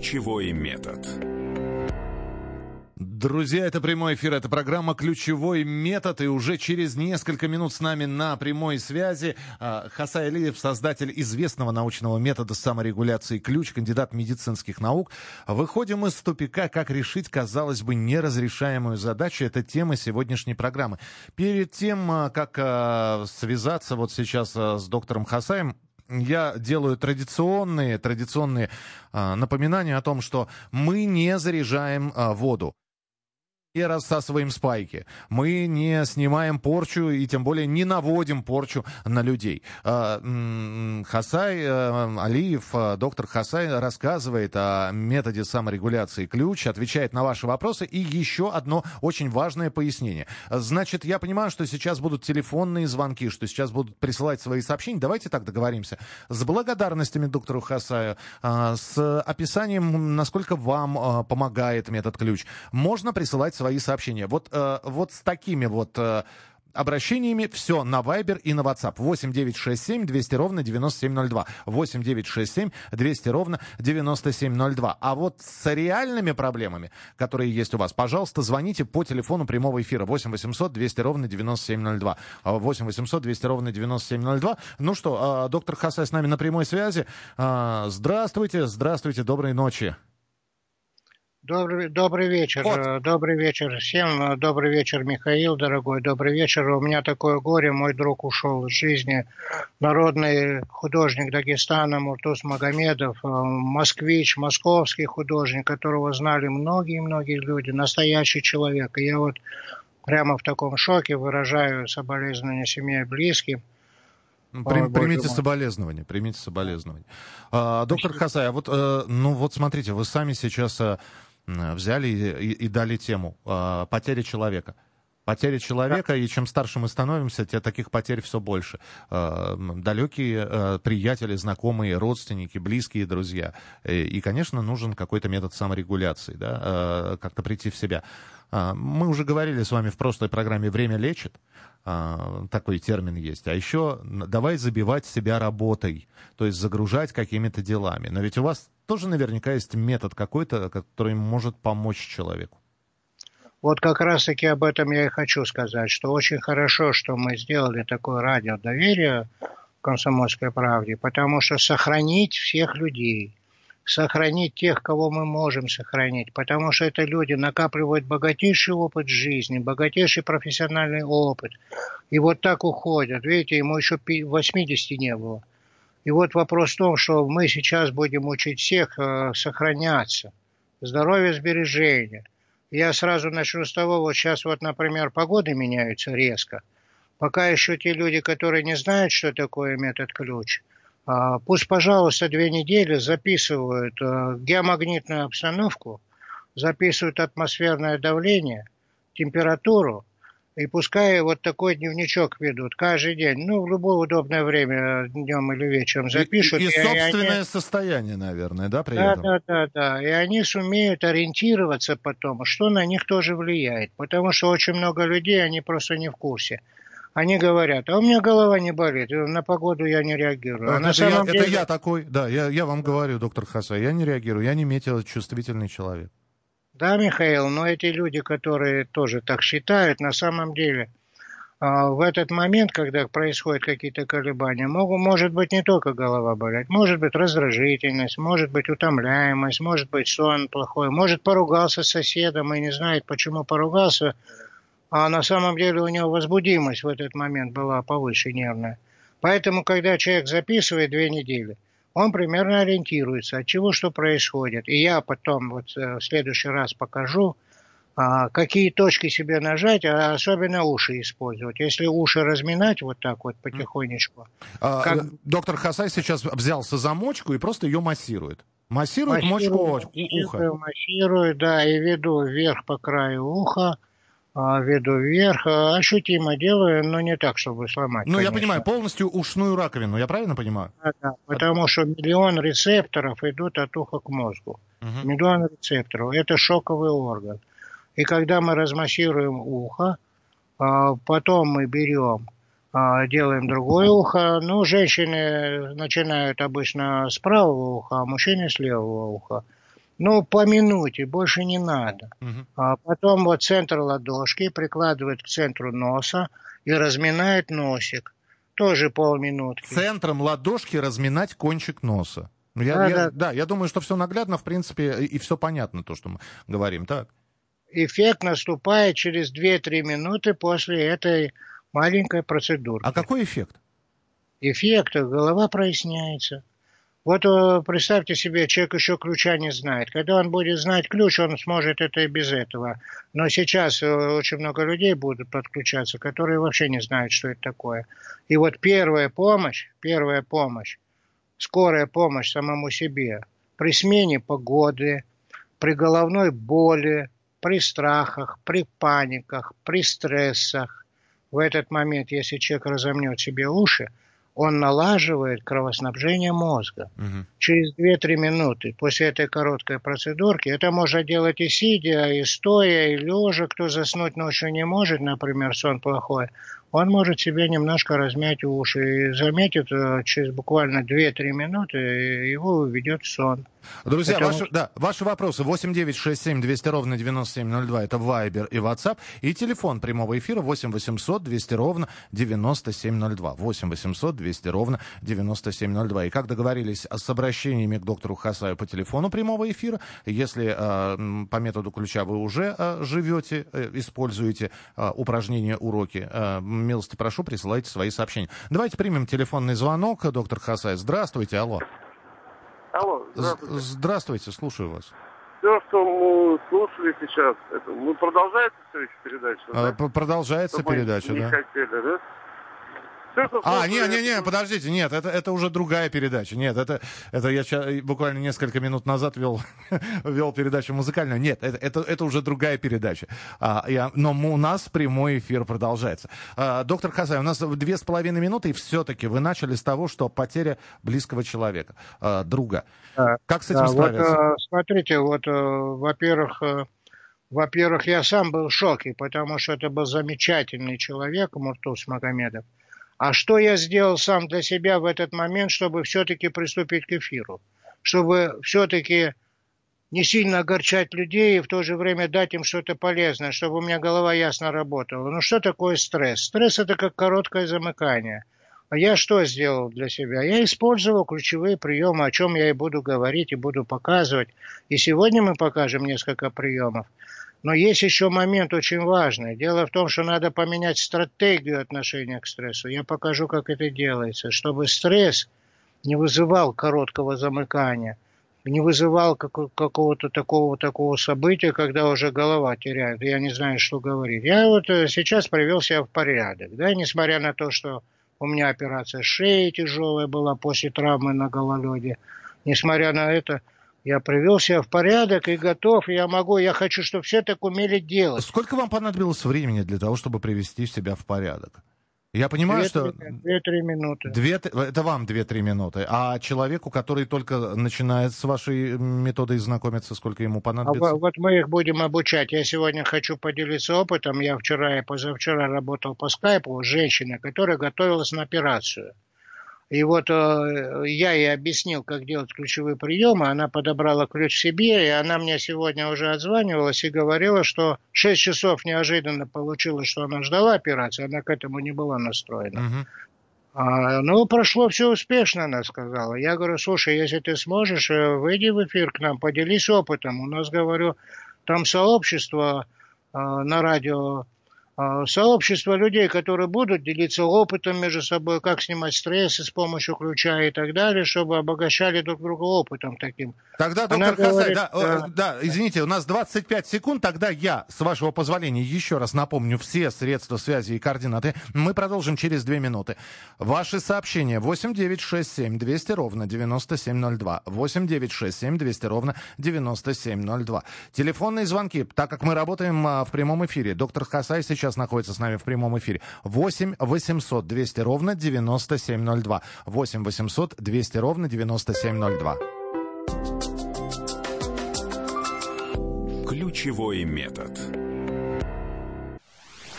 Ключевой метод. Друзья, это прямой эфир, это программа «Ключевой метод», и уже через несколько минут с нами на прямой связи а, Хасай Алиев, создатель известного научного метода саморегуляции «Ключ», кандидат медицинских наук. Выходим из тупика, как решить, казалось бы, неразрешаемую задачу. Это тема сегодняшней программы. Перед тем, а, как а, связаться вот сейчас с доктором Хасаем, я делаю традиционные, традиционные э, напоминания о том, что мы не заряжаем э, воду не рассасываем спайки, мы не снимаем порчу и тем более не наводим порчу на людей. А, Хасай э, Алиев, э, доктор Хасай рассказывает о методе саморегуляции ключ, отвечает на ваши вопросы и еще одно очень важное пояснение. Значит, я понимаю, что сейчас будут телефонные звонки, что сейчас будут присылать свои сообщения. Давайте так договоримся. С благодарностями доктору Хасаю, э, с описанием, насколько вам помогает метод ключ, можно присылать свои сообщения. Вот, э, вот с такими вот э, обращениями все на Viber и на WhatsApp. 8 9 6 7 200 ровно 9702. 8 9 6 7 200 ровно 9702. А вот с реальными проблемами, которые есть у вас, пожалуйста, звоните по телефону прямого эфира 8 800 200 ровно 9702. 8 800 200 ровно 9702. Ну что, э, доктор Хасай с нами на прямой связи. Э, здравствуйте, здравствуйте, доброй ночи. Добрый, добрый вечер, вот. Э, добрый вечер всем, э, добрый вечер, Михаил, дорогой, добрый вечер. У меня такое горе, мой друг ушел из жизни, народный художник Дагестана Муртус Магомедов, э, москвич, московский художник, которого знали многие-многие люди, настоящий человек. И я вот прямо в таком шоке выражаю соболезнования семье и близким. При, Ой, примите соболезнования, примите соболезнования. А, доктор Хасай, а вот, ну вот смотрите, вы сами сейчас взяли и, и, дали тему э, «Потеря человека». Потеря человека, и чем старше мы становимся, тем таких потерь все больше. Э, далекие э, приятели, знакомые, родственники, близкие, друзья. И, и, конечно, нужен какой-то метод саморегуляции, да, э, как-то прийти в себя. Э, мы уже говорили с вами в прошлой программе «Время лечит». А, такой термин есть. А еще давай забивать себя работой, то есть загружать какими-то делами. Но ведь у вас тоже наверняка есть метод какой-то, который может помочь человеку. Вот как раз-таки об этом я и хочу сказать, что очень хорошо, что мы сделали такое радио доверия комсомольской правде, потому что сохранить всех людей – сохранить тех, кого мы можем сохранить, потому что это люди накапливают богатейший опыт жизни, богатейший профессиональный опыт, и вот так уходят. Видите, ему еще 80 не было. И вот вопрос в том, что мы сейчас будем учить всех э, сохраняться, здоровье, сбережения. Я сразу начну с того, вот сейчас вот, например, погоды меняются резко. Пока еще те люди, которые не знают, что такое метод ключ – пусть, пожалуйста, две недели записывают э, геомагнитную обстановку, записывают атмосферное давление, температуру, и пускай вот такой дневничок ведут каждый день, ну, в любое удобное время, днем или вечером запишут. И, и, и собственное они... состояние, наверное, да, при да, этом? Да, да, да. И они сумеют ориентироваться потом, что на них тоже влияет. Потому что очень много людей, они просто не в курсе они говорят, а у меня голова не болит, на погоду я не реагирую. А это, на самом я, деле... это я такой, да, я, я вам говорю, доктор Хаса, я не реагирую, я не метеочувствительный человек. Да, Михаил, но эти люди, которые тоже так считают, на самом деле а, в этот момент, когда происходят какие-то колебания, могут, может быть не только голова болеть, может быть раздражительность, может быть утомляемость, может быть сон плохой, может поругался с соседом и не знает, почему поругался, а на самом деле у него возбудимость в этот момент была повыше нервная. Поэтому, когда человек записывает две недели, он примерно ориентируется, от чего что происходит. И я потом вот э, в следующий раз покажу, а, какие точки себе нажать, а особенно уши использовать. Если уши разминать вот так вот потихонечку. А, как... Доктор Хасай сейчас взялся за мочку и просто ее массирует. Массирует, массирует мочку уха. Массирует, да, и веду вверх по краю уха а, веду вверх, а, ощутимо делаю, но не так, чтобы сломать. Ну, конечно. я понимаю, полностью ушную раковину, я правильно понимаю? Да, да, потому что миллион рецепторов идут от уха к мозгу. Угу. Миллион рецепторов. Это шоковый орган. И когда мы размассируем ухо, а, потом мы берем, делаем другое ухо. Ну, женщины начинают обычно с правого уха, а мужчины с левого уха. Ну, по минуте, больше не надо. Угу. А потом вот центр ладошки прикладывает к центру носа и разминает носик. Тоже полминутки. Центром ладошки разминать кончик носа. Ну, я, да, я, да. да, я думаю, что все наглядно, в принципе, и все понятно, то, что мы говорим, так? Эффект наступает через 2-3 минуты после этой маленькой процедуры. А какой эффект? Эффект, голова проясняется. Вот э, представьте себе, человек еще ключа не знает. Когда он будет знать ключ, он сможет это и без этого. Но сейчас э, очень много людей будут подключаться, которые вообще не знают, что это такое. И вот первая помощь, первая помощь, скорая помощь самому себе при смене погоды, при головной боли, при страхах, при паниках, при стрессах. В этот момент, если человек разомнет себе уши, он налаживает кровоснабжение мозга. Угу. Через 2-3 минуты после этой короткой процедурки, это можно делать и сидя, и стоя, и лежа, кто заснуть ночью не может, например, сон плохой, он может себе немножко размять уши и заметит э, через буквально 2-3 минуты, его уведет сон. Друзья, это... ваши, да, ваши вопросы 8967 200 ровно 9702, это Вайбер и WhatsApp, и телефон прямого эфира 8 800 200 ровно 9702, 8 800 200 ровно 9702. И как договорились с обращениями к доктору Хасаю по телефону прямого эфира, если э, по методу ключа вы уже э, живете, э, используете э, упражнения, уроки, э, милости прошу, присылайте свои сообщения. Давайте примем телефонный звонок. Доктор Хасай, здравствуйте, алло. Алло, здравствуйте. Здравствуйте, слушаю вас. Все, что мы слушали сейчас, это, ну, продолжается все еще передача? А, да? Продолжается Чтобы передача, не да. хотели, да? А, не, не, не, подождите, нет, это, это уже другая передача. Нет, это, это я ча- буквально несколько минут назад вел, вел передачу музыкальную. Нет, это, это, это уже другая передача. А, я, но у нас прямой эфир продолжается. А, доктор Хазай, у нас две с половиной минуты, и все-таки вы начали с того, что потеря близкого человека, а, друга. как с этим да, справиться? Вот, смотрите, вот, э, во-первых, э, во-первых, я сам был в шоке, потому что это был замечательный человек, Муртус Магомедов. А что я сделал сам для себя в этот момент, чтобы все-таки приступить к эфиру? Чтобы все-таки не сильно огорчать людей и в то же время дать им что-то полезное, чтобы у меня голова ясно работала. Ну что такое стресс? Стресс это как короткое замыкание. А я что сделал для себя? Я использовал ключевые приемы, о чем я и буду говорить, и буду показывать. И сегодня мы покажем несколько приемов. Но есть еще момент очень важный. Дело в том, что надо поменять стратегию отношения к стрессу. Я покажу, как это делается, чтобы стресс не вызывал короткого замыкания, не вызывал какого-то такого такого события, когда уже голова теряет, я не знаю, что говорить. Я вот э, сейчас привел себя в порядок, да, несмотря на то, что у меня операция шеи тяжелая была после травмы на гололеде, несмотря на это, я привел себя в порядок и готов. Я могу, я хочу, чтобы все так умели делать. Сколько вам понадобилось времени для того, чтобы привести себя в порядок? Я понимаю, 2, что... Две-три минуты. Две, это вам две-три минуты. А человеку, который только начинает с вашей методой знакомиться, сколько ему понадобится? А вот мы их будем обучать. Я сегодня хочу поделиться опытом. Я вчера и позавчера работал по скайпу с женщиной, которая готовилась на операцию. И вот э, я ей объяснил, как делать ключевые приемы, она подобрала ключ себе, и она мне сегодня уже отзванивалась и говорила, что 6 часов неожиданно получилось, что она ждала операции, она к этому не была настроена. Uh-huh. А, ну, прошло все успешно, она сказала. Я говорю, слушай, если ты сможешь, э, выйди в эфир к нам, поделись опытом. У нас, говорю, там сообщество э, на радио сообщество людей, которые будут делиться опытом между собой, как снимать стрессы с помощью ключа и так далее, чтобы обогащали друг друга опытом таким. Тогда, доктор Хазай, говорит, да, да, да, извините, у нас 25 секунд, тогда я, с вашего позволения, еще раз напомню все средства связи и координаты. Мы продолжим через две минуты. Ваши сообщения 8967 200 ровно 9702. 8967 200 ровно 9702. Телефонные звонки, так как мы работаем а, в прямом эфире. Доктор Хасай сейчас сейчас находится с нами в прямом эфире. 8 800 200 ровно 9702. 8 800 200 ровно 9702. Ключевой метод.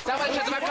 Товарищ адвокат!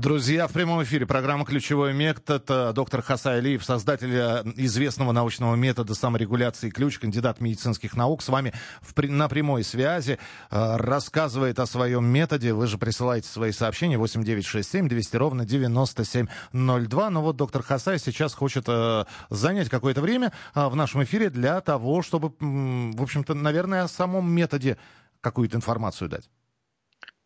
Друзья, в прямом эфире программа «Ключевой метод». Доктор Хасай Алиев, создатель э, известного научного метода саморегуляции «Ключ», кандидат медицинских наук, с вами в, на прямой связи, э, рассказывает о своем методе. Вы же присылаете свои сообщения 8967 200 ровно 9702. Но вот доктор Хасай сейчас хочет э, занять какое-то время в нашем эфире для того, чтобы, в общем-то, наверное, о самом методе какую-то информацию дать.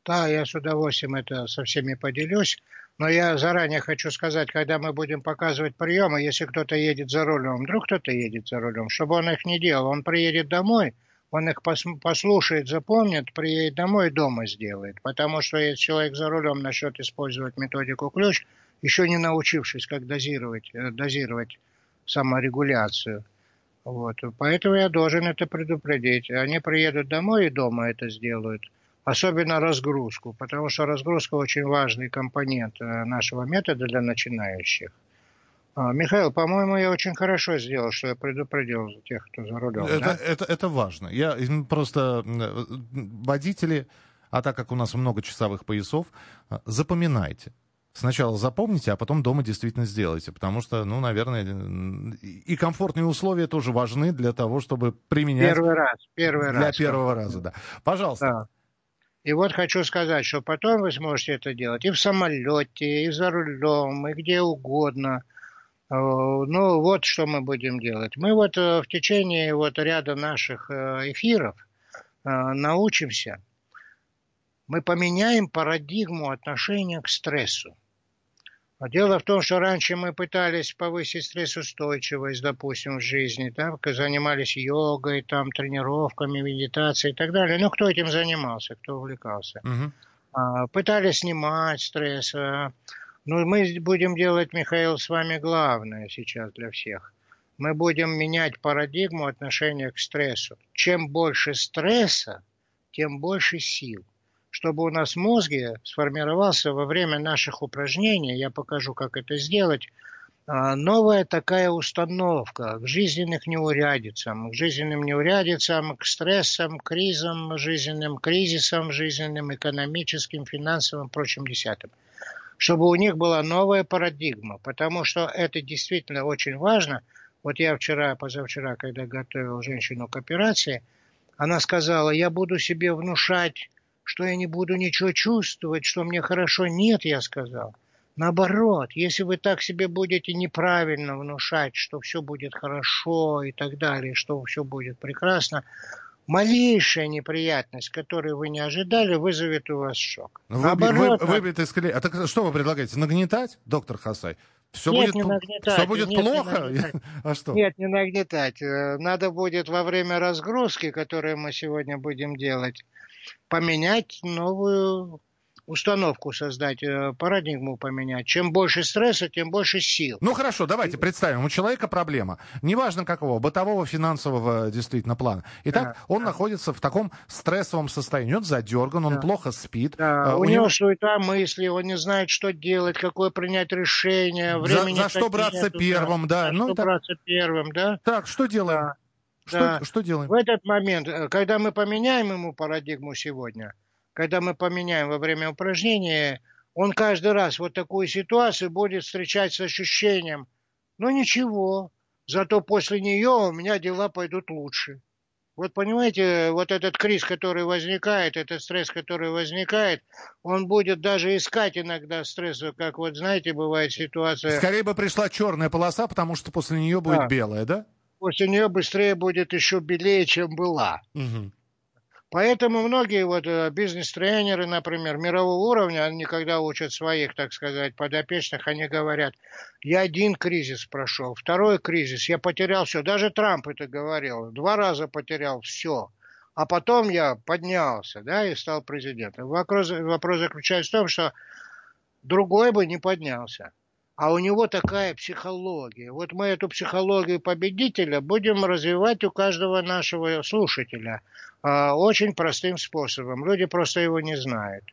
Да, я с удовольствием это со всеми поделюсь. Но я заранее хочу сказать, когда мы будем показывать приемы, если кто-то едет за рулем, вдруг кто-то едет за рулем, чтобы он их не делал. Он приедет домой, он их послушает, запомнит, приедет домой и дома сделает. Потому что если человек за рулем начнет использовать методику ключ, еще не научившись, как дозировать, э, дозировать саморегуляцию. Вот. Поэтому я должен это предупредить. Они приедут домой и дома это сделают особенно разгрузку, потому что разгрузка очень важный компонент э, нашего метода для начинающих. А, Михаил, по-моему, я очень хорошо сделал, что я предупредил тех, кто за рулем. Это, да? это, это важно. Я просто водители, а так как у нас много часовых поясов, а, запоминайте. Сначала запомните, а потом дома действительно сделайте, потому что, ну, наверное, и комфортные условия тоже важны для того, чтобы применять. Первый раз, первый для раз. Для первого раза, да. Пожалуйста. Да. И вот хочу сказать, что потом вы сможете это делать и в самолете, и за рулем, и где угодно. Э, ну, вот что мы будем делать. Мы вот э, в течение вот ряда наших э, эфиров научимся, мы поменяем парадигму отношения к стрессу. А дело в том, что раньше мы пытались повысить стрессоустойчивость, допустим, в жизни, да, занимались йогой, там, тренировками, медитацией и так далее. Ну, кто этим занимался, кто увлекался? Угу. Пытались снимать стресс. А, ну, мы будем делать, Михаил, с вами главное сейчас для всех. Мы будем менять парадигму отношения к стрессу. Чем больше стресса, тем больше сил чтобы у нас в мозге сформировался во время наших упражнений, я покажу, как это сделать, а, новая такая установка к жизненных неурядицам, к жизненным неурядицам, к стрессам, кризам, жизненным кризисам, жизненным экономическим, финансовым, прочим десятым. Чтобы у них была новая парадигма, потому что это действительно очень важно. Вот я вчера, позавчера, когда готовил женщину к операции, она сказала, я буду себе внушать что я не буду ничего чувствовать, что мне хорошо. Нет, я сказал. Наоборот, если вы так себе будете неправильно внушать, что все будет хорошо и так далее, что все будет прекрасно, малейшая неприятность, которую вы не ожидали, вызовет у вас шок. Вы, Наоборот, вы, выбит из колеи. А так что вы предлагаете? Нагнетать, доктор Хасай? Все нет, будет, не нагнетать. Все будет нет, плохо? Не а что? Нет, не нагнетать. Э, надо будет во время разгрузки, которую мы сегодня будем делать, поменять новую установку создать, э, парадигму поменять. Чем больше стресса, тем больше сил. Ну хорошо, давайте представим. У человека проблема. Неважно какого, бытового, финансового действительно плана. Итак, да, он да. находится в таком стрессовом состоянии. Он задерган, он да. плохо спит. Да. А, у, у него суета мысли, он не знает, что делать, какое принять решение. Времени за, за что браться нету, первым, да. да. За ну, что так. браться первым, да. Так, что делаем? Да. Что, да. что делаем? В этот момент, э, когда мы поменяем ему парадигму сегодня, когда мы поменяем во время упражнения, он каждый раз вот такую ситуацию будет встречать с ощущением, ну ничего, зато после нее у меня дела пойдут лучше. Вот понимаете, вот этот криз, который возникает, этот стресс, который возникает, он будет даже искать иногда стресса, как вот знаете, бывает ситуация. Скорее бы пришла черная полоса, потому что после нее будет да. белая, да? После нее быстрее будет еще белее, чем была. Угу. Поэтому многие вот э, бизнес-тренеры, например, мирового уровня, они когда учат своих, так сказать, подопечных, они говорят, я один кризис прошел, второй кризис, я потерял все. Даже Трамп это говорил, два раза потерял все. А потом я поднялся, да, и стал президентом. Вопрос, вопрос заключается в том, что другой бы не поднялся. А у него такая психология. Вот мы эту психологию победителя будем развивать у каждого нашего слушателя э, очень простым способом. Люди просто его не знают.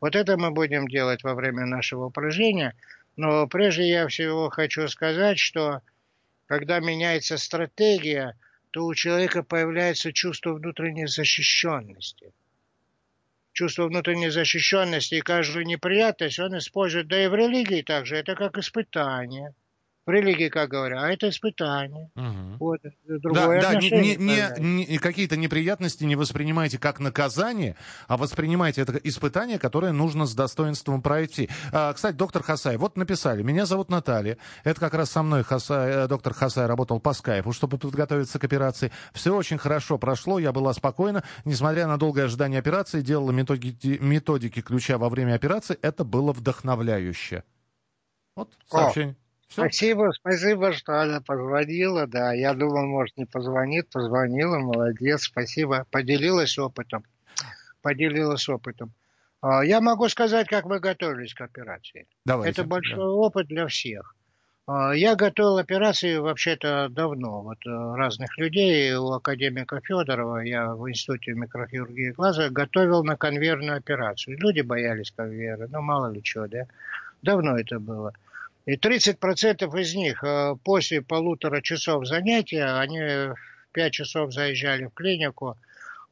Вот это мы будем делать во время нашего упражнения. Но прежде я всего хочу сказать, что когда меняется стратегия, то у человека появляется чувство внутренней защищенности – чувство внутренней защищенности и каждую неприятность он использует, да и в религии также, это как испытание в религии, как говорят, а это испытание. Угу. Вот, другое да, да, не, не, не, какие-то неприятности не воспринимайте как наказание, а воспринимайте это испытание, которое нужно с достоинством пройти. А, кстати, доктор Хасай, вот написали, меня зовут Наталья, это как раз со мной Хасай, э, доктор Хасай работал по скайпу, чтобы подготовиться к операции. Все очень хорошо прошло, я была спокойна, несмотря на долгое ожидание операции, делала методики, методики ключа во время операции, это было вдохновляюще. Вот сообщение. Все? Спасибо, спасибо, что она позвонила, да. Я думал, может, не позвонит, позвонила, молодец, спасибо. Поделилась опытом. Поделилась опытом. А, я могу сказать, как мы готовились к операции. Давайте, Это большой да. опыт для всех. А, я готовил операции вообще-то давно. Вот э, разных людей у академика Федорова, я в Институте микрохирургии глаза готовил на конвейерную операцию. Люди боялись конвейера, ну мало ли что, да. Давно это было. И 30% из них э, после полутора часов занятия, они в 5 часов заезжали в клинику,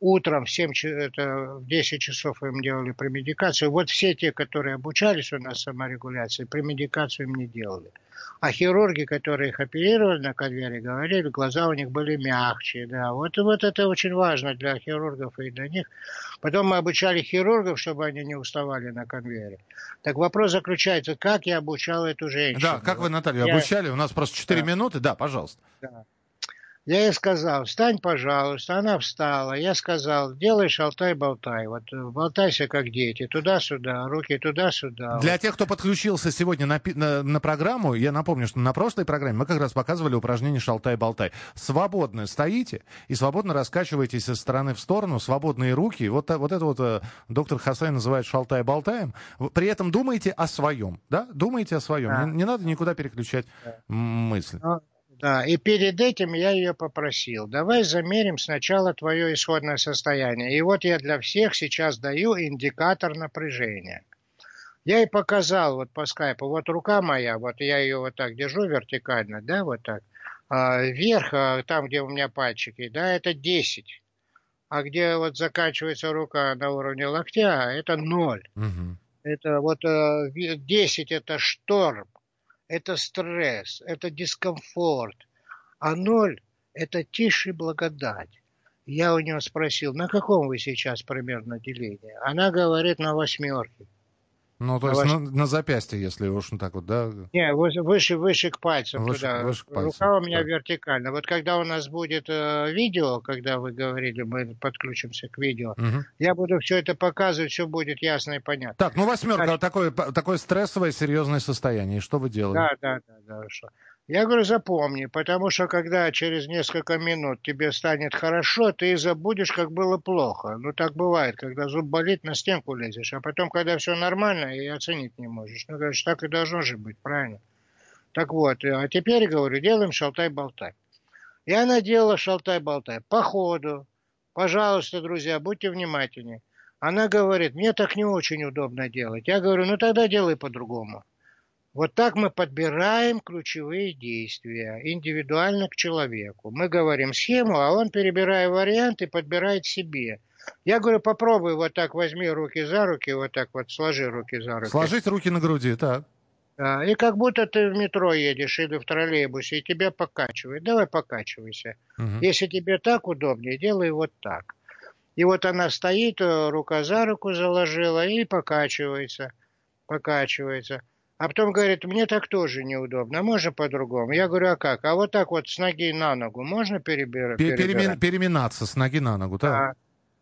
утром в, 7, это, в 10 часов им делали премедикацию. Вот все те, которые обучались у нас саморегуляции, премедикацию им не делали. А хирурги, которые их оперировали на конвейере, говорили, глаза у них были мягче. Да. Вот, вот это очень важно для хирургов и для них. Потом мы обучали хирургов, чтобы они не уставали на конвейере. Так вопрос заключается, как я обучал эту женщину. Да, как вы, Наталья, я... обучали? У нас просто 4 да. минуты. Да, пожалуйста. Да. Я ей сказал, встань, пожалуйста. Она встала. Я сказал, делай шалтай-болтай. Вот э, болтайся, как дети. Туда-сюда, руки туда-сюда. Для вот. тех, кто подключился сегодня на, на, на программу, я напомню, что на прошлой программе мы как раз показывали упражнение шалтай-болтай. Свободно стоите и свободно раскачиваетесь из стороны в сторону, свободные руки. Вот, вот это вот э, доктор Хасай называет шалтай-болтаем. При этом думайте о своем, да? Думайте о своем. Да. Не, не надо никуда переключать да. мысли. Но да, и перед этим я ее попросил, давай замерим сначала твое исходное состояние. И вот я для всех сейчас даю индикатор напряжения. Я ей показал вот по скайпу, вот рука моя, вот я ее вот так держу вертикально, да, вот так. А, вверх, а, там, где у меня пальчики, да, это 10. А где вот заканчивается рука на уровне локтя, это 0. Угу. Это вот 10 э, это шторм это стресс, это дискомфорт. А ноль – это тише благодать. Я у нее спросил, на каком вы сейчас примерно делении? Она говорит, на восьмерке. Ну, то есть на, на запястье, если уж ну так вот, да? Не, выше, выше к пальцам выше, туда. Выше к пальцам, Рука у меня да. вертикально. Вот когда у нас будет э, видео, когда вы говорили, мы подключимся к видео, угу. я буду все это показывать, все будет ясно и понятно. Так, ну восьмерка, Значит, такое, такое стрессовое, серьезное состояние. Что вы делаете? Да, да, да, да. Что? Я говорю, запомни, потому что когда через несколько минут тебе станет хорошо, ты и забудешь, как было плохо. Ну, так бывает, когда зуб болит, на стенку лезешь, а потом, когда все нормально, и оценить не можешь. Ну, говоришь, так и должно же быть, правильно? Так вот, а теперь, говорю, делаем шалтай-болтай. И она делала шалтай-болтай. По ходу, пожалуйста, друзья, будьте внимательнее. Она говорит, мне так не очень удобно делать. Я говорю, ну тогда делай по-другому. Вот так мы подбираем ключевые действия индивидуально к человеку. Мы говорим схему, а он, перебирая варианты, подбирает себе. Я говорю, попробуй вот так, возьми руки за руки, вот так вот сложи руки за руки. Сложить руки на груди, так. Да, и как будто ты в метро едешь или в троллейбусе, и тебя покачивает. Давай покачивайся. Угу. Если тебе так удобнее, делай вот так. И вот она стоит, рука за руку заложила и покачивается, покачивается. А потом говорит, мне так тоже неудобно, а можно по-другому? Я говорю, а как? А вот так вот с ноги на ногу можно перебирать? Перемен, переминаться с ноги на ногу, так? Да.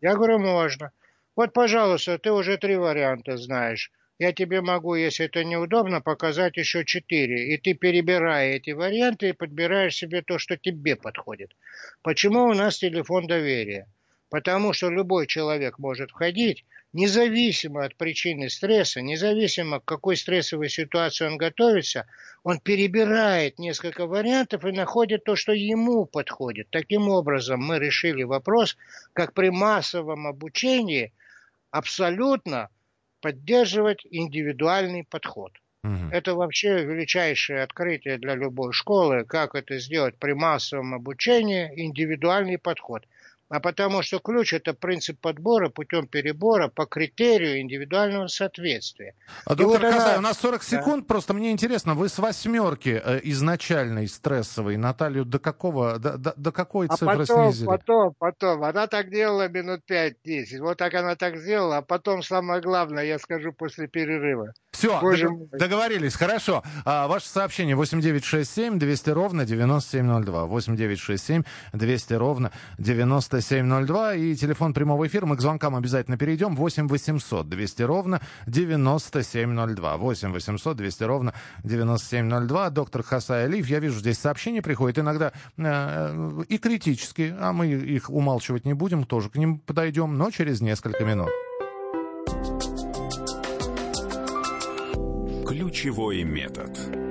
Я говорю, можно. Вот, пожалуйста, ты уже три варианта знаешь. Я тебе могу, если это неудобно, показать еще четыре. И ты, перебирая эти варианты, подбираешь себе то, что тебе подходит. Почему у нас телефон доверия? Потому что любой человек может входить, независимо от причины стресса, независимо к какой стрессовой ситуации он готовится, он перебирает несколько вариантов и находит то, что ему подходит. Таким образом, мы решили вопрос, как при массовом обучении абсолютно поддерживать индивидуальный подход. Угу. Это вообще величайшее открытие для любой школы, как это сделать при массовом обучении, индивидуальный подход а потому что ключ – это принцип подбора путем перебора по критерию индивидуального соответствия. А, доктор вот Казай, она... у нас 40 секунд, да. просто мне интересно, вы с восьмерки э, изначальной стрессовой Наталью до какого, до, до, до какой а цифры потом, снизили? потом, потом, она так делала минут 5-10, вот так она так сделала, а потом самое главное, я скажу после перерыва. Все, дог- договорились, хорошо. А, ваше сообщение 8967 200 ровно 9702. 8967 200 ровно 9702. И телефон прямого эфира. Мы к звонкам обязательно перейдем. 8 800 200 ровно 9702. 8 800 200 ровно 9702. Доктор Хасай Алиев. Я вижу, здесь сообщения приходят иногда э, и критические. А мы их умалчивать не будем. Тоже к ним подойдем, но через несколько минут. Ключевой метод.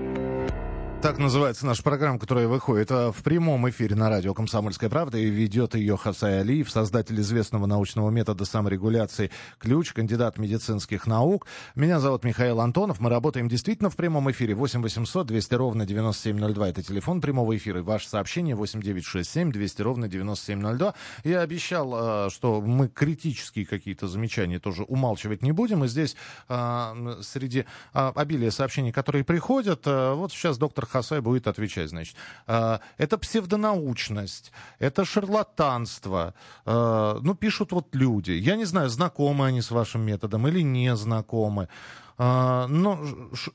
Так называется наша программа, которая выходит а, в прямом эфире на радио «Комсомольская правда» и ведет ее Хасай Алиев, создатель известного научного метода саморегуляции «Ключ», кандидат медицинских наук. Меня зовут Михаил Антонов. Мы работаем действительно в прямом эфире. 8 800 200 ровно 9702. Это телефон прямого эфира. И ваше сообщение 8 967 200 ровно 9702. Я обещал, а, что мы критические какие-то замечания тоже умалчивать не будем. И здесь а, среди обилия сообщений, которые приходят, вот сейчас доктор Хасай будет отвечать, значит. А, это псевдонаучность, это шарлатанство. А, ну, пишут вот люди. Я не знаю, знакомы они с вашим методом или не знакомы. А, но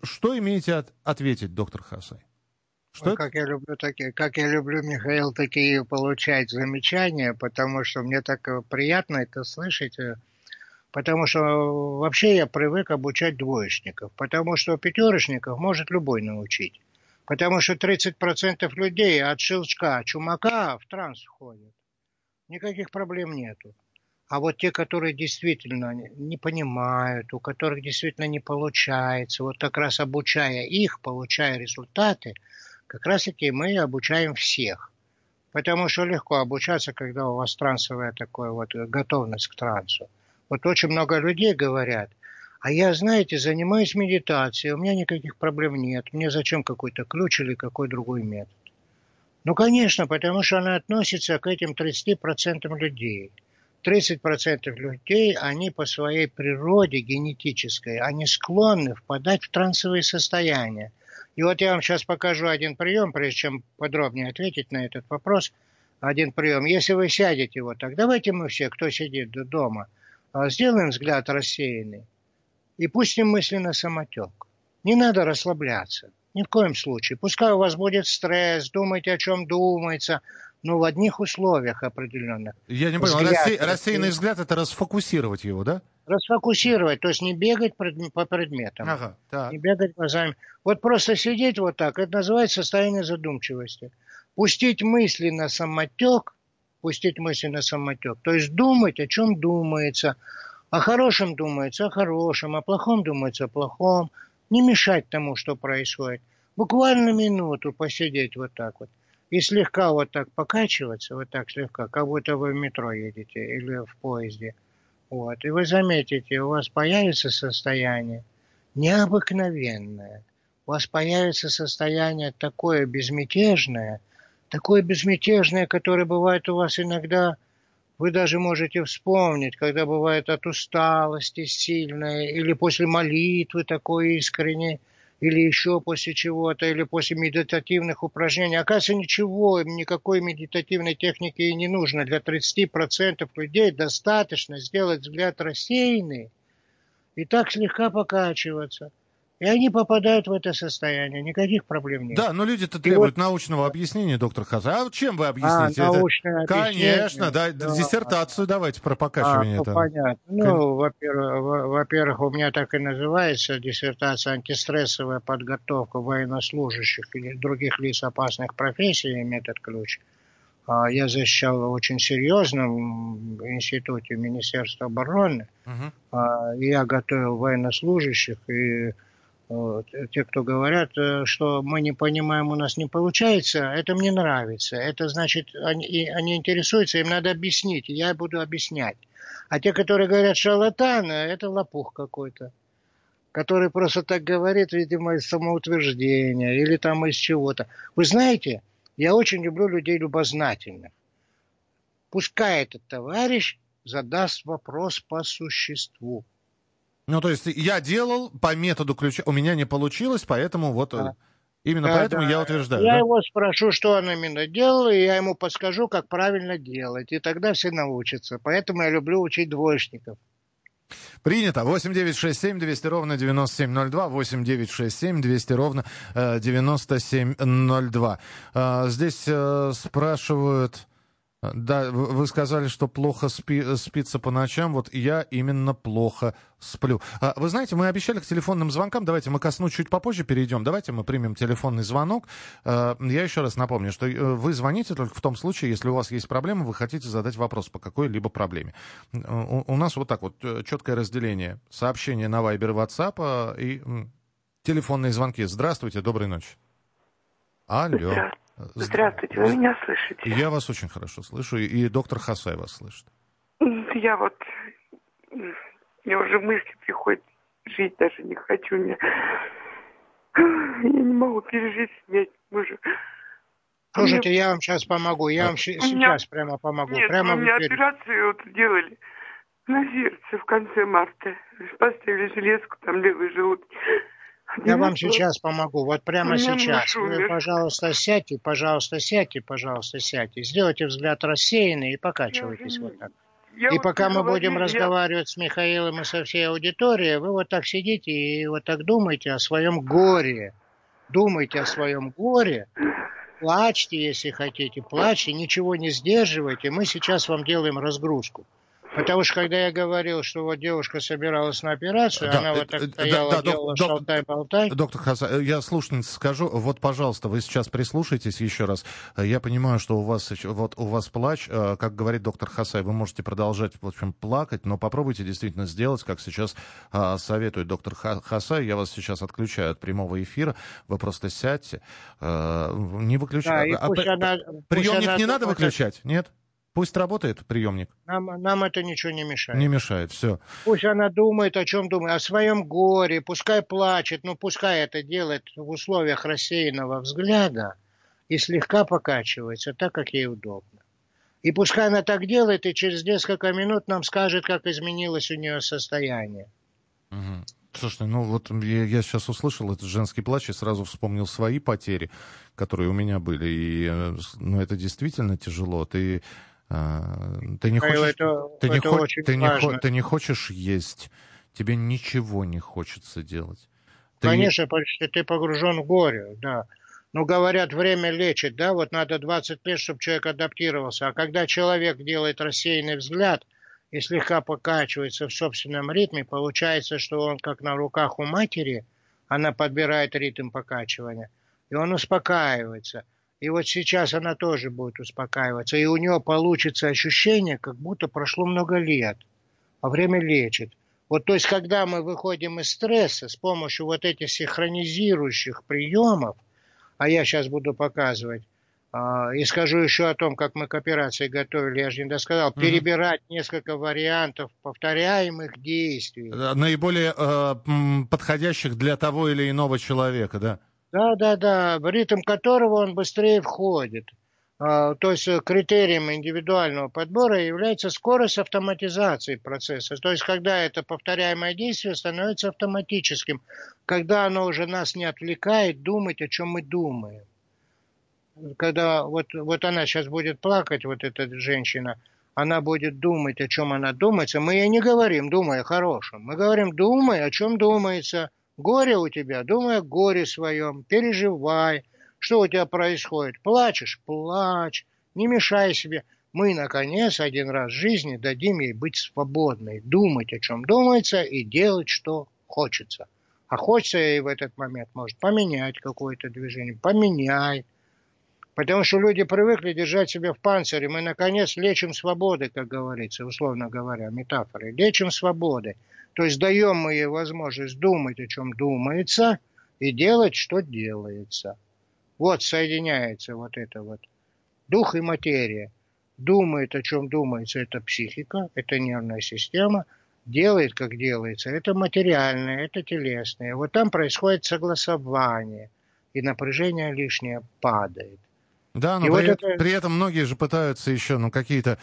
что имеете ответить, доктор Хасай? Что Ой, как я люблю такие, как я люблю, Михаил, такие получать замечания, потому что мне так э, приятно это слышать, э, потому что вообще я привык обучать двоечников, потому что пятерочников может любой научить. Потому что 30% людей от щелчка чумака в транс входят. Никаких проблем нету. А вот те, которые действительно не понимают, у которых действительно не получается, вот как раз обучая их, получая результаты, как раз таки мы обучаем всех. Потому что легко обучаться, когда у вас трансовая такая вот готовность к трансу. Вот очень много людей говорят – а я, знаете, занимаюсь медитацией, у меня никаких проблем нет. Мне зачем какой-то ключ или какой другой метод? Ну, конечно, потому что она относится к этим 30% людей. 30% людей, они по своей природе генетической, они склонны впадать в трансовые состояния. И вот я вам сейчас покажу один прием, прежде чем подробнее ответить на этот вопрос. Один прием. Если вы сядете вот так, давайте мы все, кто сидит дома, а, сделаем взгляд рассеянный и пустим мысли на самотек. Не надо расслабляться. Ни в коем случае. Пускай у вас будет стресс, думайте, о чем думается, но в одних условиях определенных. Я не понял, рассеянный, рассеянный взгляд – это расфокусировать его, да? Расфокусировать, то есть не бегать по предметам, ага, так. не бегать глазами. Вот просто сидеть вот так, это называется состояние задумчивости. Пустить мысли на самотек, пустить мысли на самотек, то есть думать, о чем думается, о хорошем думается о хорошем, о плохом думается о плохом. Не мешать тому, что происходит. Буквально минуту посидеть вот так вот. И слегка вот так покачиваться, вот так слегка, как будто вы в метро едете или в поезде. Вот. И вы заметите, у вас появится состояние необыкновенное. У вас появится состояние такое безмятежное, такое безмятежное, которое бывает у вас иногда вы даже можете вспомнить, когда бывает от усталости сильное или после молитвы такой искренней, или еще после чего-то, или после медитативных упражнений. Оказывается, ничего, никакой медитативной техники и не нужно. Для 30% людей достаточно сделать взгляд рассеянный и так слегка покачиваться – и они попадают в это состояние, никаких проблем нет. Да, но люди-то требуют вот... научного объяснения, доктор Хаза. А чем вы объясните а, научное это? Конечно, да, да, диссертацию давайте про покачивание. А, ну, понятно. Ну, во-первых, во-первых, у меня так и называется диссертация «Антистрессовая подготовка военнослужащих и других лиц опасных профессий, метод ключ». А, я защищал в очень серьезном институте Министерства обороны. Uh-huh. Я готовил военнослужащих и вот. Те, кто говорят, э, что мы не понимаем, у нас не получается, это мне нравится. Это значит, они, они интересуются, им надо объяснить, я буду объяснять. А те, которые говорят шарлатаны, это лопух какой-то, который просто так говорит, видимо, из самоутверждения или там из чего-то. Вы знаете, я очень люблю людей любознательных. Пускай этот товарищ задаст вопрос по существу. Ну, то есть я делал по методу ключа, у меня не получилось, поэтому вот... Э, да. Именно да, поэтому да. я утверждаю. Я да? его спрошу, что он именно делал, и я ему подскажу, как правильно делать. И тогда все научатся. Поэтому я люблю учить двоечников. Принято. 8 9 6 7 200 ровно 9702. 8 9 6 7 200 ровно э, 9702. Э, здесь э, спрашивают... Да, вы сказали, что плохо спи, спится по ночам. Вот я именно плохо сплю. А, вы знаете, мы обещали к телефонным звонкам. Давайте мы ко сну чуть попозже перейдем. Давайте мы примем телефонный звонок. А, я еще раз напомню, что э, вы звоните только в том случае, если у вас есть проблема, вы хотите задать вопрос по какой-либо проблеме. У, у нас вот так вот э, четкое разделение. Сообщения на Viber, WhatsApp и телефонные звонки. Здравствуйте, доброй ночи. Алло. Здравствуйте, вы меня слышите? Я вас очень хорошо слышу, и доктор Хасай вас слышит. Я вот, мне уже мысли приходят, жить даже не хочу. Мне... Я не могу пережить смерть мужа. Слушайте, я вам сейчас помогу, я вам сейчас меня... прямо помогу. Нет, прямо у меня операцию вот делали на сердце в конце марта. Поставили железку, там левый желудок. Я вам сейчас помогу, вот прямо сейчас. Вы, пожалуйста, сядьте, пожалуйста, сядьте, пожалуйста, сядьте. Сделайте взгляд рассеянный и покачивайтесь вот так. Я и вот пока мы будем я... разговаривать с Михаилом и со всей аудиторией, вы вот так сидите и вот так думайте о своем горе. Думайте о своем горе, плачьте, если хотите, плачьте, ничего не сдерживайте. Мы сейчас вам делаем разгрузку. Потому что когда я говорил, что вот девушка собиралась на операцию, да, она вот так стояла, да, да, делала док, шалтай-болтай. Доктор Хасан, я слушательнице скажу, вот, пожалуйста, вы сейчас прислушайтесь еще раз. Я понимаю, что у вас, вот, у вас плач, э, как говорит доктор Хасай, вы можете продолжать, в общем, плакать, но попробуйте действительно сделать, как сейчас а, советует доктор Хасай. Я вас сейчас отключаю от прямого эфира, вы просто сядьте, не выключайте. Да, а, а, она, приемник она не надо выключать, нет? Пусть работает приемник. Нам, нам это ничего не мешает. Не мешает, все. Пусть она думает, о чем думает, о своем горе, пускай плачет, но пускай это делает в условиях рассеянного взгляда и слегка покачивается, так, как ей удобно. И пускай она так делает, и через несколько минут нам скажет, как изменилось у нее состояние. Угу. Слушай, ну вот я, я сейчас услышал этот женский плач и сразу вспомнил свои потери, которые у меня были. И э, ну, это действительно тяжело. Ты ты не хочешь, это, ты, это не, очень ты, не, ты не хочешь есть, тебе ничего не хочется делать. Ты... Конечно, почти ты погружен в горе, да. Ну, говорят, время лечит, да, вот надо 20 лет, чтобы человек адаптировался. А когда человек делает рассеянный взгляд и слегка покачивается в собственном ритме, получается, что он как на руках у матери, она подбирает ритм покачивания, и он успокаивается – и вот сейчас она тоже будет успокаиваться. И у нее получится ощущение, как будто прошло много лет. А время лечит. Вот то есть, когда мы выходим из стресса с помощью вот этих синхронизирующих приемов, а я сейчас буду показывать, а, и скажу еще о том, как мы к операции готовили, я же не досказал, угу. перебирать несколько вариантов повторяемых действий. Наиболее э, подходящих для того или иного человека, да? Да, да, да, в ритм которого он быстрее входит. а, то есть э, критерием индивидуального подбора является скорость автоматизации процесса. То есть когда это повторяемое действие становится автоматическим, когда оно уже нас не отвлекает думать, о чем мы думаем. Когда вот, вот она сейчас будет плакать, вот эта женщина, она будет думать, о чем она думается. Мы ей не говорим, думай о хорошем. Мы говорим, думай, о чем думается. Горе у тебя, думай о горе своем, переживай – что у тебя происходит? Плачешь? Плачь. Не мешай себе. Мы, наконец, один раз в жизни дадим ей быть свободной, думать, о чем думается, и делать, что хочется. А хочется ей в этот момент, может, поменять какое-то движение. Поменяй. Потому что люди привыкли держать себя в панцире. Мы, наконец, лечим свободы, как говорится, условно говоря, метафоры. Лечим свободы. То есть даем мы ей возможность думать, о чем думается, и делать, что делается. Вот соединяется вот это вот. Дух и материя. Думает, о чем думается, это психика, это нервная система. Делает, как делается, это материальное, это телесное. Вот там происходит согласование, и напряжение лишнее падает. Да, но и при, вот это... при этом многие же пытаются еще, ну, какие-то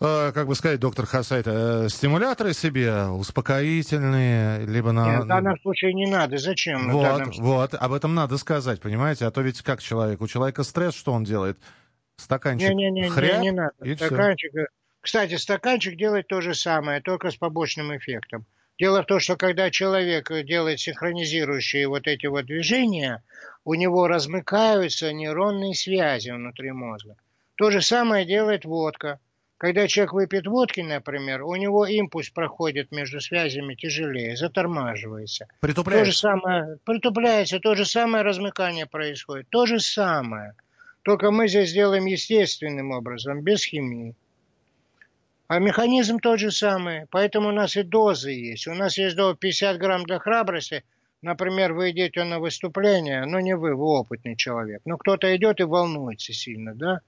как бы сказать, доктор Хасайт, э, стимуляторы себе успокоительные, либо на... Нет, в данном случае не надо. Зачем? Вот, вот, об этом надо сказать, понимаете? А то ведь как человек? У человека стресс, что он делает? Стаканчик не, не, не, хряп, не, не надо. И стаканчик... Все. Э, кстати, стаканчик делает то же самое, только с побочным эффектом. Дело в том, что когда человек делает синхронизирующие вот эти вот движения, у него размыкаются нейронные связи внутри мозга. То же самое делает водка. Когда человек выпьет водки, например, у него импульс проходит между связями тяжелее, затормаживается. Притупляется. То же самое, притупляется, то же самое размыкание происходит. То же самое. Только мы здесь делаем естественным образом, без химии. А механизм тот же самый. Поэтому у нас и дозы есть. У нас есть до 50 грамм для храбрости. Например, вы идете на выступление, но не вы, вы опытный человек. Но кто-то идет и волнуется сильно, да?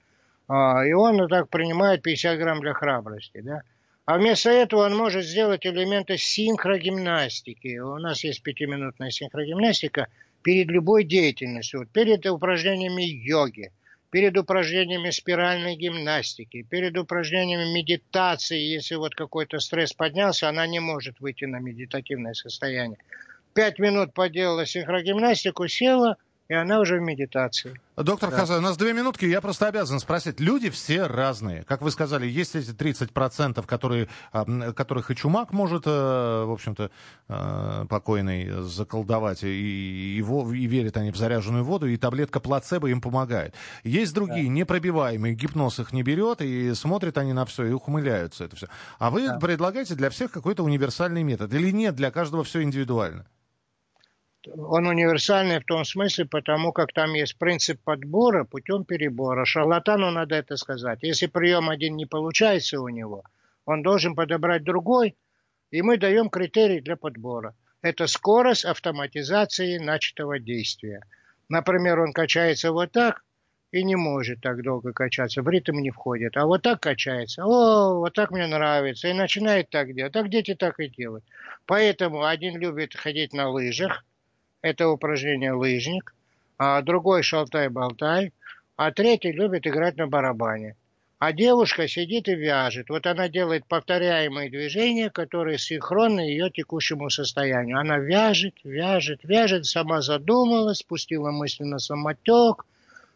А, и он так принимает 50 грамм для храбрости, да. А вместо этого он может сделать элементы синхрогимнастики. У нас есть пятиминутная синхрогимнастика перед любой деятельностью. Вот перед упражнениями йоги, перед упражнениями спиральной гимнастики, перед упражнениями медитации. Если вот какой-то стресс поднялся, она не может выйти на медитативное состояние. Пять минут поделала синхрогимнастику, села – и она уже в медитации. Доктор да. Хазай, у нас две минутки, я просто обязан спросить. Люди все разные. Как вы сказали, есть эти 30%, которые, а, которых и чумак может, э, в общем-то, э, покойный заколдовать, и, и, и верят они в заряженную воду, и таблетка плацебо им помогает. Есть другие, да. непробиваемые, гипноз их не берет, и смотрят они на все, и ухмыляются это все. А вы да. предлагаете для всех какой-то универсальный метод? Или нет, для каждого все индивидуально? Он универсальный в том смысле, потому как там есть принцип подбора путем перебора. Шарлатану надо это сказать. Если прием один не получается у него, он должен подобрать другой, и мы даем критерий для подбора. Это скорость автоматизации начатого действия. Например, он качается вот так и не может так долго качаться, в ритм не входит. А вот так качается, о, вот так мне нравится, и начинает так делать. Так дети так и делают. Поэтому один любит ходить на лыжах, это упражнение лыжник, а другой шалтай-болтай, а третий любит играть на барабане. А девушка сидит и вяжет. Вот она делает повторяемые движения, которые синхронны ее текущему состоянию. Она вяжет, вяжет, вяжет, сама задумалась, спустила мысли на самотек,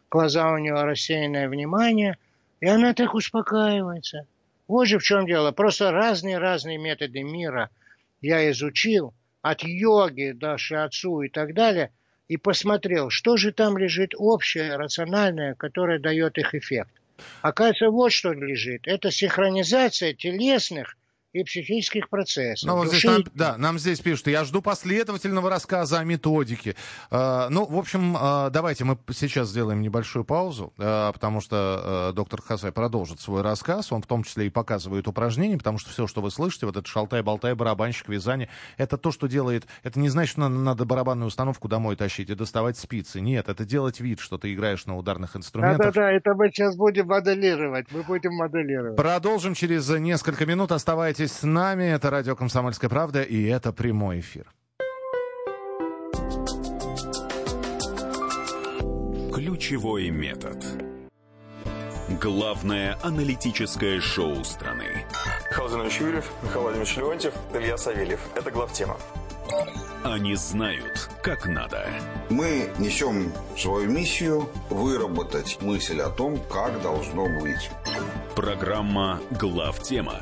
глаза у нее рассеянное внимание, и она так успокаивается. Вот же в чем дело. Просто разные-разные методы мира я изучил – от йоги до шиатсу и так далее, и посмотрел, что же там лежит общее, рациональное, которое дает их эффект. Оказывается, вот что лежит. Это синхронизация телесных и психических процессов. Ну, вот здесь нам, да, нам здесь пишут, я жду последовательного рассказа о методике. Э, ну, в общем, э, давайте мы сейчас сделаем небольшую паузу, э, потому что э, доктор Хасай продолжит свой рассказ, он в том числе и показывает упражнения, потому что все, что вы слышите, вот этот шалтай-болтай, барабанщик, вязание, это то, что делает, это не значит, что надо, барабанную установку домой тащить и доставать спицы. Нет, это делать вид, что ты играешь на ударных инструментах. Да-да-да, это мы сейчас будем моделировать, мы будем моделировать. Продолжим через несколько минут, оставайтесь Оставайтесь с нами. Это радио «Комсомольская правда» и это прямой эфир. Ключевой метод. Главное аналитическое шоу страны. Михаил Зинович Юрьев, Михаил Владимирович Леонтьев, Илья Савельев. Это главтема. Они знают, как надо. Мы несем свою миссию выработать мысль о том, как должно быть. Программа «Главтема»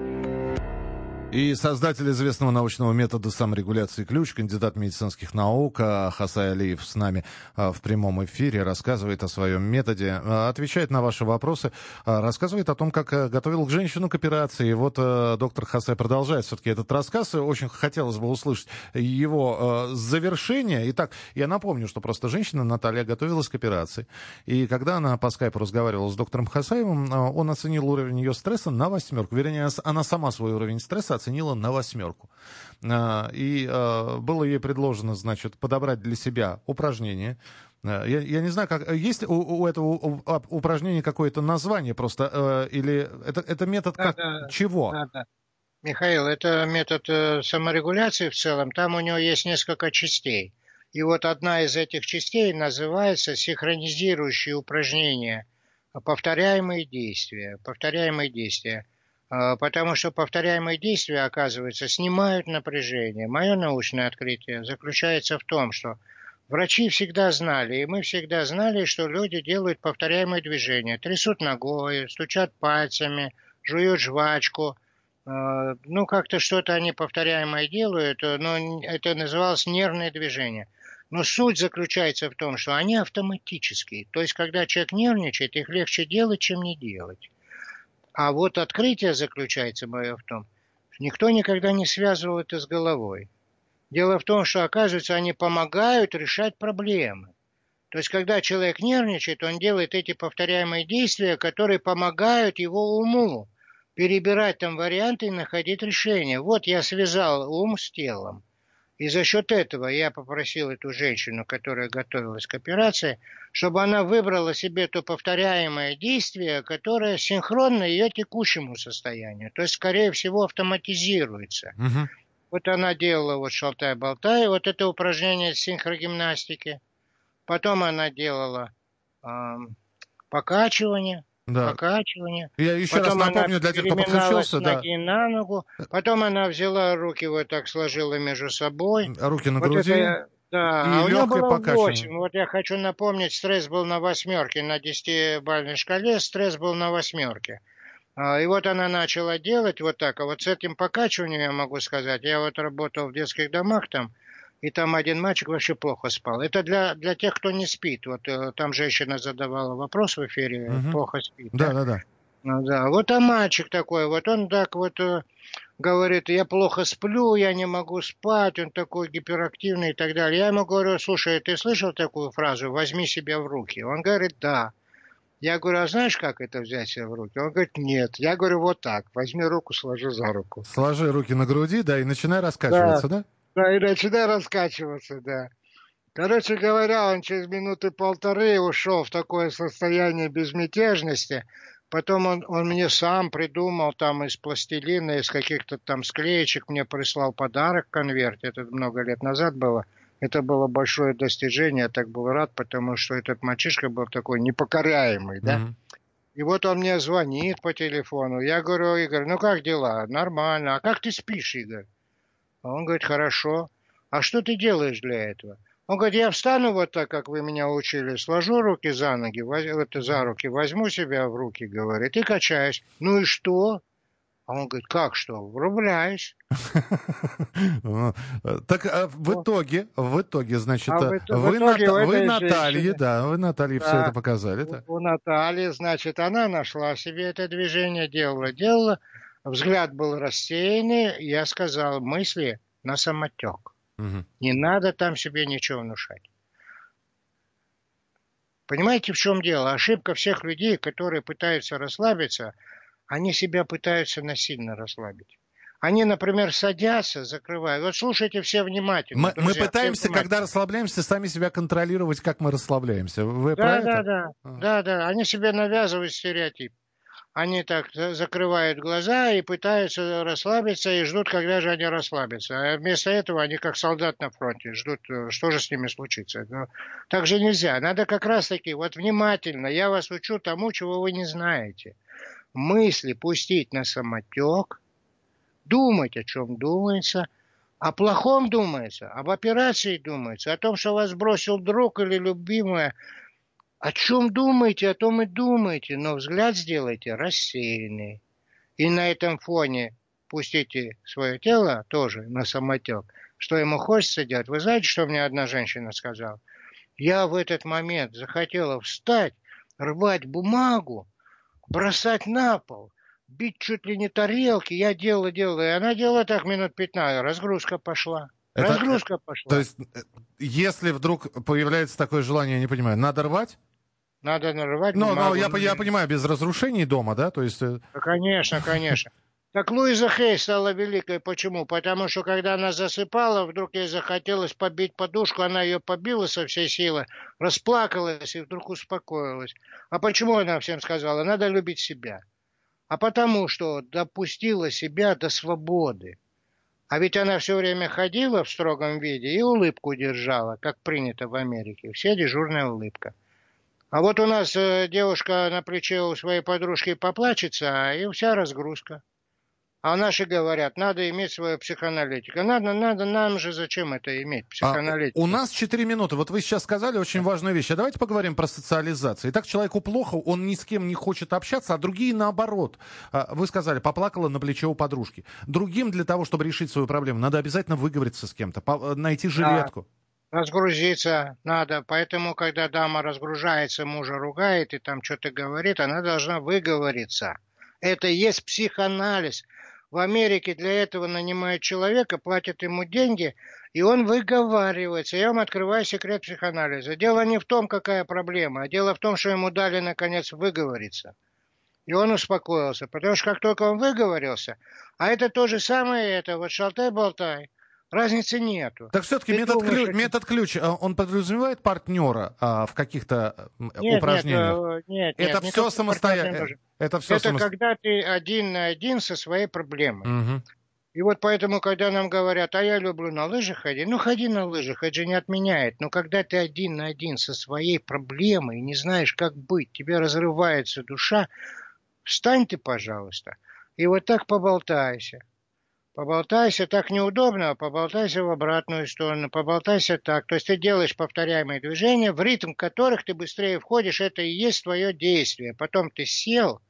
И создатель известного научного метода саморегуляции ключ, кандидат медицинских наук а, Хасай Алиев с нами а, в прямом эфире, рассказывает о своем методе, а, отвечает на ваши вопросы, рассказывает о том, как готовил к женщину к операции. И вот доктор Хасай продолжает все-таки этот рассказ. Очень хотелось бы услышать его завершение. Итак, я напомню, что просто женщина Наталья готовилась к операции. И когда она по скайпу разговаривала с доктором Хасаевым, он оценил уровень ее стресса на восьмерку. Вернее, она сама свой уровень стресса оценила на восьмерку. А, и а, было ей предложено, значит, подобрать для себя упражнение. А, я, я не знаю, как есть у, у этого упражнения какое-то название просто, или это, это метод как, да, чего? Да, да. Михаил, это метод э, саморегуляции в целом. Там у него есть несколько частей. И вот одна из этих частей называется синхронизирующие упражнения, повторяемые действия. Повторяемые действия. А, потому что повторяемые действия, оказывается, снимают напряжение. Мое научное открытие заключается в том, что врачи всегда знали, и мы всегда знали, что люди делают повторяемые движения. Трясут ногой, стучат пальцами, жуют жвачку. А, ну, как-то что-то они повторяемое делают, но это называлось нервное движение. Но суть заключается в том, что они автоматические. То есть, когда человек нервничает, их легче делать, чем не делать. А вот открытие заключается мое в том, что никто никогда не связывал это с головой. Дело в том, что, оказывается, они помогают решать проблемы. То есть, когда человек нервничает, он делает эти повторяемые действия, которые помогают его уму перебирать там варианты и находить решение. Вот я связал ум с телом. И за счет этого я попросил эту женщину, которая готовилась к операции, чтобы она выбрала себе то повторяемое действие, которое синхронно ее текущему состоянию. То есть, скорее всего, автоматизируется. Угу. Вот она делала вот шалтай-болтай, вот это упражнение синхрогимнастики. Потом она делала э, покачивание да. покачивание. Я еще потом раз напомню для тех, кто подключился. ноги да. на ногу. Потом она взяла руки вот так сложила между собой. Руки на вот груди. Это, да, и а у нее было 8. Вот я хочу напомнить, стресс был на восьмерке, на 10-бальной шкале стресс был на восьмерке. А, и вот она начала делать вот так. А вот с этим покачиванием я могу сказать, я вот работал в детских домах там, и там один мальчик вообще плохо спал. Это для, для тех, кто не спит. Вот э, там женщина задавала вопрос в эфире, угу. плохо спит. Да, да, да. Ну, да. Вот а мальчик такой, вот он так вот э, говорит, я плохо сплю, я не могу спать, он такой гиперактивный и так далее. Я ему говорю, слушай, ты слышал такую фразу, возьми себя в руки? Он говорит, да. Я говорю, а знаешь, как это взять себя в руки? Он говорит, нет. Я говорю, вот так, возьми руку, сложи за руку. Сложи руки на груди, да, и начинай раскачиваться, да? да? Да, и начинай раскачиваться, да. Короче говоря, он через минуты полторы ушел в такое состояние безмятежности. Потом он, он мне сам придумал там из пластилина, из каких-то там склеечек, мне прислал подарок в конверте. Это много лет назад было. Это было большое достижение, я так был рад, потому что этот мальчишка был такой непокоряемый, да. Mm-hmm. И вот он мне звонит по телефону. Я говорю, Игорь, ну как дела? Нормально. А как ты спишь, Игорь? Он говорит, хорошо. А что ты делаешь для этого? Он говорит, я встану вот так, как вы меня учили, сложу руки за ноги, воз... это за руки, возьму себя в руки, говорит, и качаюсь. Ну и что? А он говорит, как что? Врубляюсь. Так а в итоге, в итоге, значит, а вы, вы Наталье, да, вы Наталье все это показали. У Натальи, значит, она нашла себе это движение, делала, делала, Взгляд был рассеянный, я сказал мысли на самотек. Угу. Не надо там себе ничего внушать. Понимаете, в чем дело? Ошибка всех людей, которые пытаются расслабиться, они себя пытаются насильно расслабить. Они, например, садятся, закрывают. Вот слушайте все внимательно. Мы, друзья, мы пытаемся, когда расслабляемся, сами себя контролировать, как мы расслабляемся. Вы да, да, это? да, а. да, да. Они себе навязывают стереотип. Они так закрывают глаза и пытаются расслабиться и ждут, когда же они расслабятся. А вместо этого они как солдат на фронте ждут, э, что же с ними случится. Но так же нельзя. Надо как раз-таки вот внимательно. Я вас учу тому, чего вы не знаете. Мысли пустить на самотек, думать, о чем думается, о плохом думается, об операции думается, о том, что вас бросил друг или любимая – о чем думаете, о том и думаете, но взгляд сделайте рассеянный. И на этом фоне пустите свое тело тоже на самотек. Что ему хочется делать? Вы знаете, что мне одна женщина сказала? Я в этот момент захотела встать, рвать бумагу, бросать на пол, бить чуть ли не тарелки. Я делала, делала. И она делала так минут 15. Разгрузка пошла. Это, Разгрузка пошла. То есть, э, если вдруг появляется такое желание, я не понимаю, надо рвать? Надо нарывать Но, но я, я понимаю, без разрушений дома, да? То есть... Э, конечно, конечно. Так Луиза Хей стала великой. Почему? Потому что когда она засыпала, вдруг ей захотелось побить подушку, она ее побила со всей силы, расплакалась и вдруг успокоилась. А почему она всем сказала? Надо любить себя. А потому что допустила себя до свободы. А ведь она все время ходила в строгом виде и улыбку держала, как принято в Америке. Все дежурная улыбка. А вот у нас э, девушка на плече у своей подружки поплачется, и вся разгрузка. А наши говорят, надо иметь свою психоаналитику. Надо, надо, нам же зачем это иметь, психоаналитику? А, у нас 4 минуты. Вот вы сейчас сказали очень важную вещь. А давайте поговорим про социализацию. Итак, человеку плохо, он ни с кем не хочет общаться, а другие наоборот. А, вы сказали, поплакала на плече у подружки. Другим для того, чтобы решить свою проблему, надо обязательно выговориться с кем-то, найти жилетку. Да. Разгрузиться надо, поэтому, когда дама разгружается, мужа ругает и там что-то говорит, она должна выговориться. Это есть психоанализ. В Америке для этого нанимают человека, платят ему деньги, и он выговаривается. Я вам открываю секрет психоанализа. Дело не в том, какая проблема, а дело в том, что ему дали, наконец, выговориться. И он успокоился. Потому что как только он выговорился, а это то же самое, это вот шалтай-болтай – Разницы нету. Так все-таки метод, думаешь, ключ, метод ключ, а, он подразумевает партнера а, в каких-то нет, упражнениях? Нет, нет, это нет, все самостоятельно. Это, все это само... когда ты один на один со своей проблемой. Угу. И вот поэтому, когда нам говорят, а я люблю на лыжах ходить, ну ходи на лыжах, это же не отменяет. Но когда ты один на один со своей проблемой, не знаешь, как быть, тебе разрывается душа, встань ты, пожалуйста, и вот так поболтайся. Поболтайся так неудобно, поболтайся в обратную сторону, поболтайся так. То есть ты делаешь повторяемые движения, в ритм которых ты быстрее входишь, это и есть твое действие. Потом ты сел,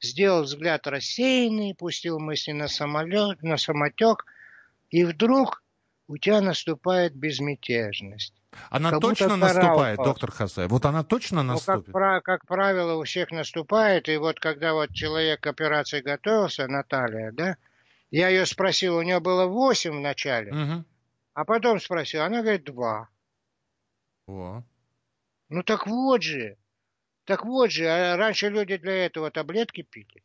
сделал взгляд рассеянный, пустил мысли на, самолет, на самотек, и вдруг у тебя наступает безмятежность. Она как точно наступает, упал. доктор Хасай? Вот она точно наступит? Ну, как, как правило, у всех наступает, и вот когда вот человек к операции готовился, Наталья, да, я ее спросил, у нее было восемь в начале, угу. а потом спросил, она говорит два. О. Ну так вот же, так вот же, а раньше люди для этого таблетки пили.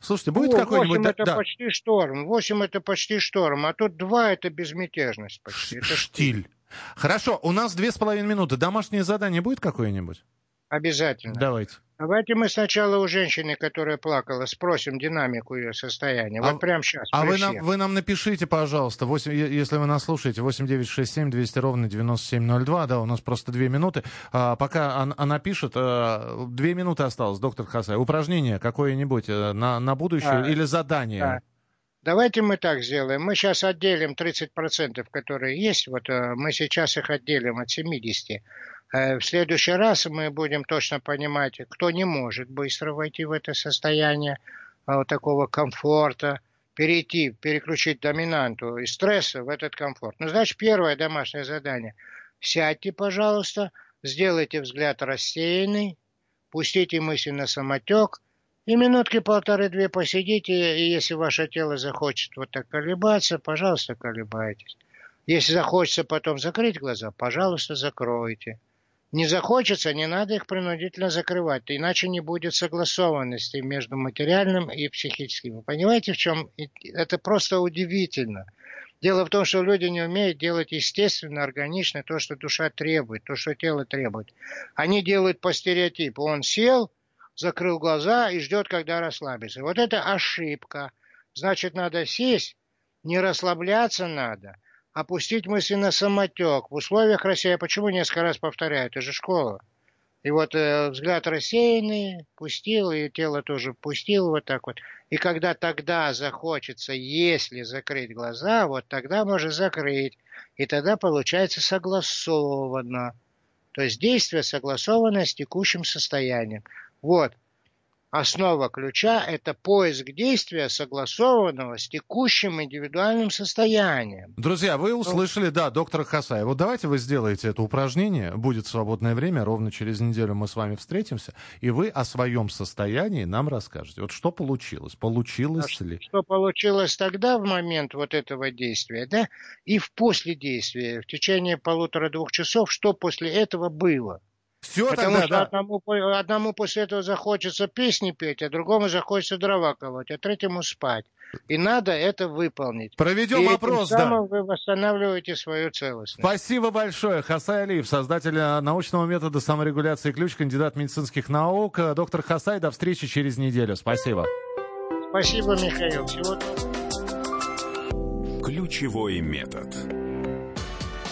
Слушайте, будет какой-нибудь... 8 это да. почти шторм, 8 это почти шторм, а тут 2 это безмятежность почти. Это штиль. Хорошо, у нас две с половиной минуты. Домашнее задание будет какое-нибудь? Обязательно. Давайте. Давайте мы сначала у женщины, которая плакала, спросим динамику ее состояния. Вот а, прямо сейчас. А вы нам, вы нам напишите, пожалуйста, 8, если вы нас слушаете, 8967 200 ровно 9702. Да, у нас просто две минуты. А, пока она, она пишет, а, две минуты осталось, доктор Хасай. Упражнение какое-нибудь э, на, на будущее а, или задание? Да. Давайте мы так сделаем. Мы сейчас отделим 30%, которые есть. Вот э, мы сейчас их отделим от 70%. Э, в следующий раз мы будем точно понимать, кто не может быстро войти в это состояние а, вот такого комфорта, перейти, переключить доминанту из стресса в этот комфорт. Ну, значит, первое домашнее задание. Сядьте, пожалуйста, сделайте взгляд рассеянный, пустите мысли на самотек, и минутки полторы-две посидите, и если ваше тело захочет вот так колебаться, пожалуйста, колебайтесь. Если захочется потом закрыть глаза, пожалуйста, закройте. Не захочется, не надо их принудительно закрывать, иначе не будет согласованности между материальным и психическим. Вы понимаете, в чем? Это просто удивительно. Дело в том, что люди не умеют делать естественно, органично то, что душа требует, то, что тело требует. Они делают по стереотипу. Он сел, закрыл глаза и ждет, когда расслабится. Вот это ошибка. Значит, надо сесть, не расслабляться надо, опустить мысли на самотек. В условиях России, я почему несколько раз повторяю, это же школа. И вот э, взгляд рассеянный, пустил, и тело тоже пустил вот так вот. И когда тогда захочется, если закрыть глаза, вот тогда можно закрыть. И тогда получается согласованно. То есть действие согласовано с текущим состоянием. Вот. Основа ключа – это поиск действия, согласованного с текущим индивидуальным состоянием. Друзья, вы услышали, да, доктора. Вот давайте вы сделаете это упражнение, будет свободное время, ровно через неделю мы с вами встретимся, и вы о своем состоянии нам расскажете. Вот что получилось? Получилось а ли? Что получилось тогда, в момент вот этого действия, да, и в после действия, в течение полутора-двух часов, что после этого было – все Потому тогда, что да. одному, одному после этого захочется песни петь, а другому захочется дрова колоть, а третьему спать. И надо это выполнить. Проведем и опрос, этим самым да. вы восстанавливаете свою целостность. Спасибо большое. Хасай Алиев, создатель э, научного метода саморегуляции ключ, кандидат медицинских наук. Э, доктор Хасай, до встречи через неделю. Спасибо. Спасибо, Михаил. Всего Ключевой метод.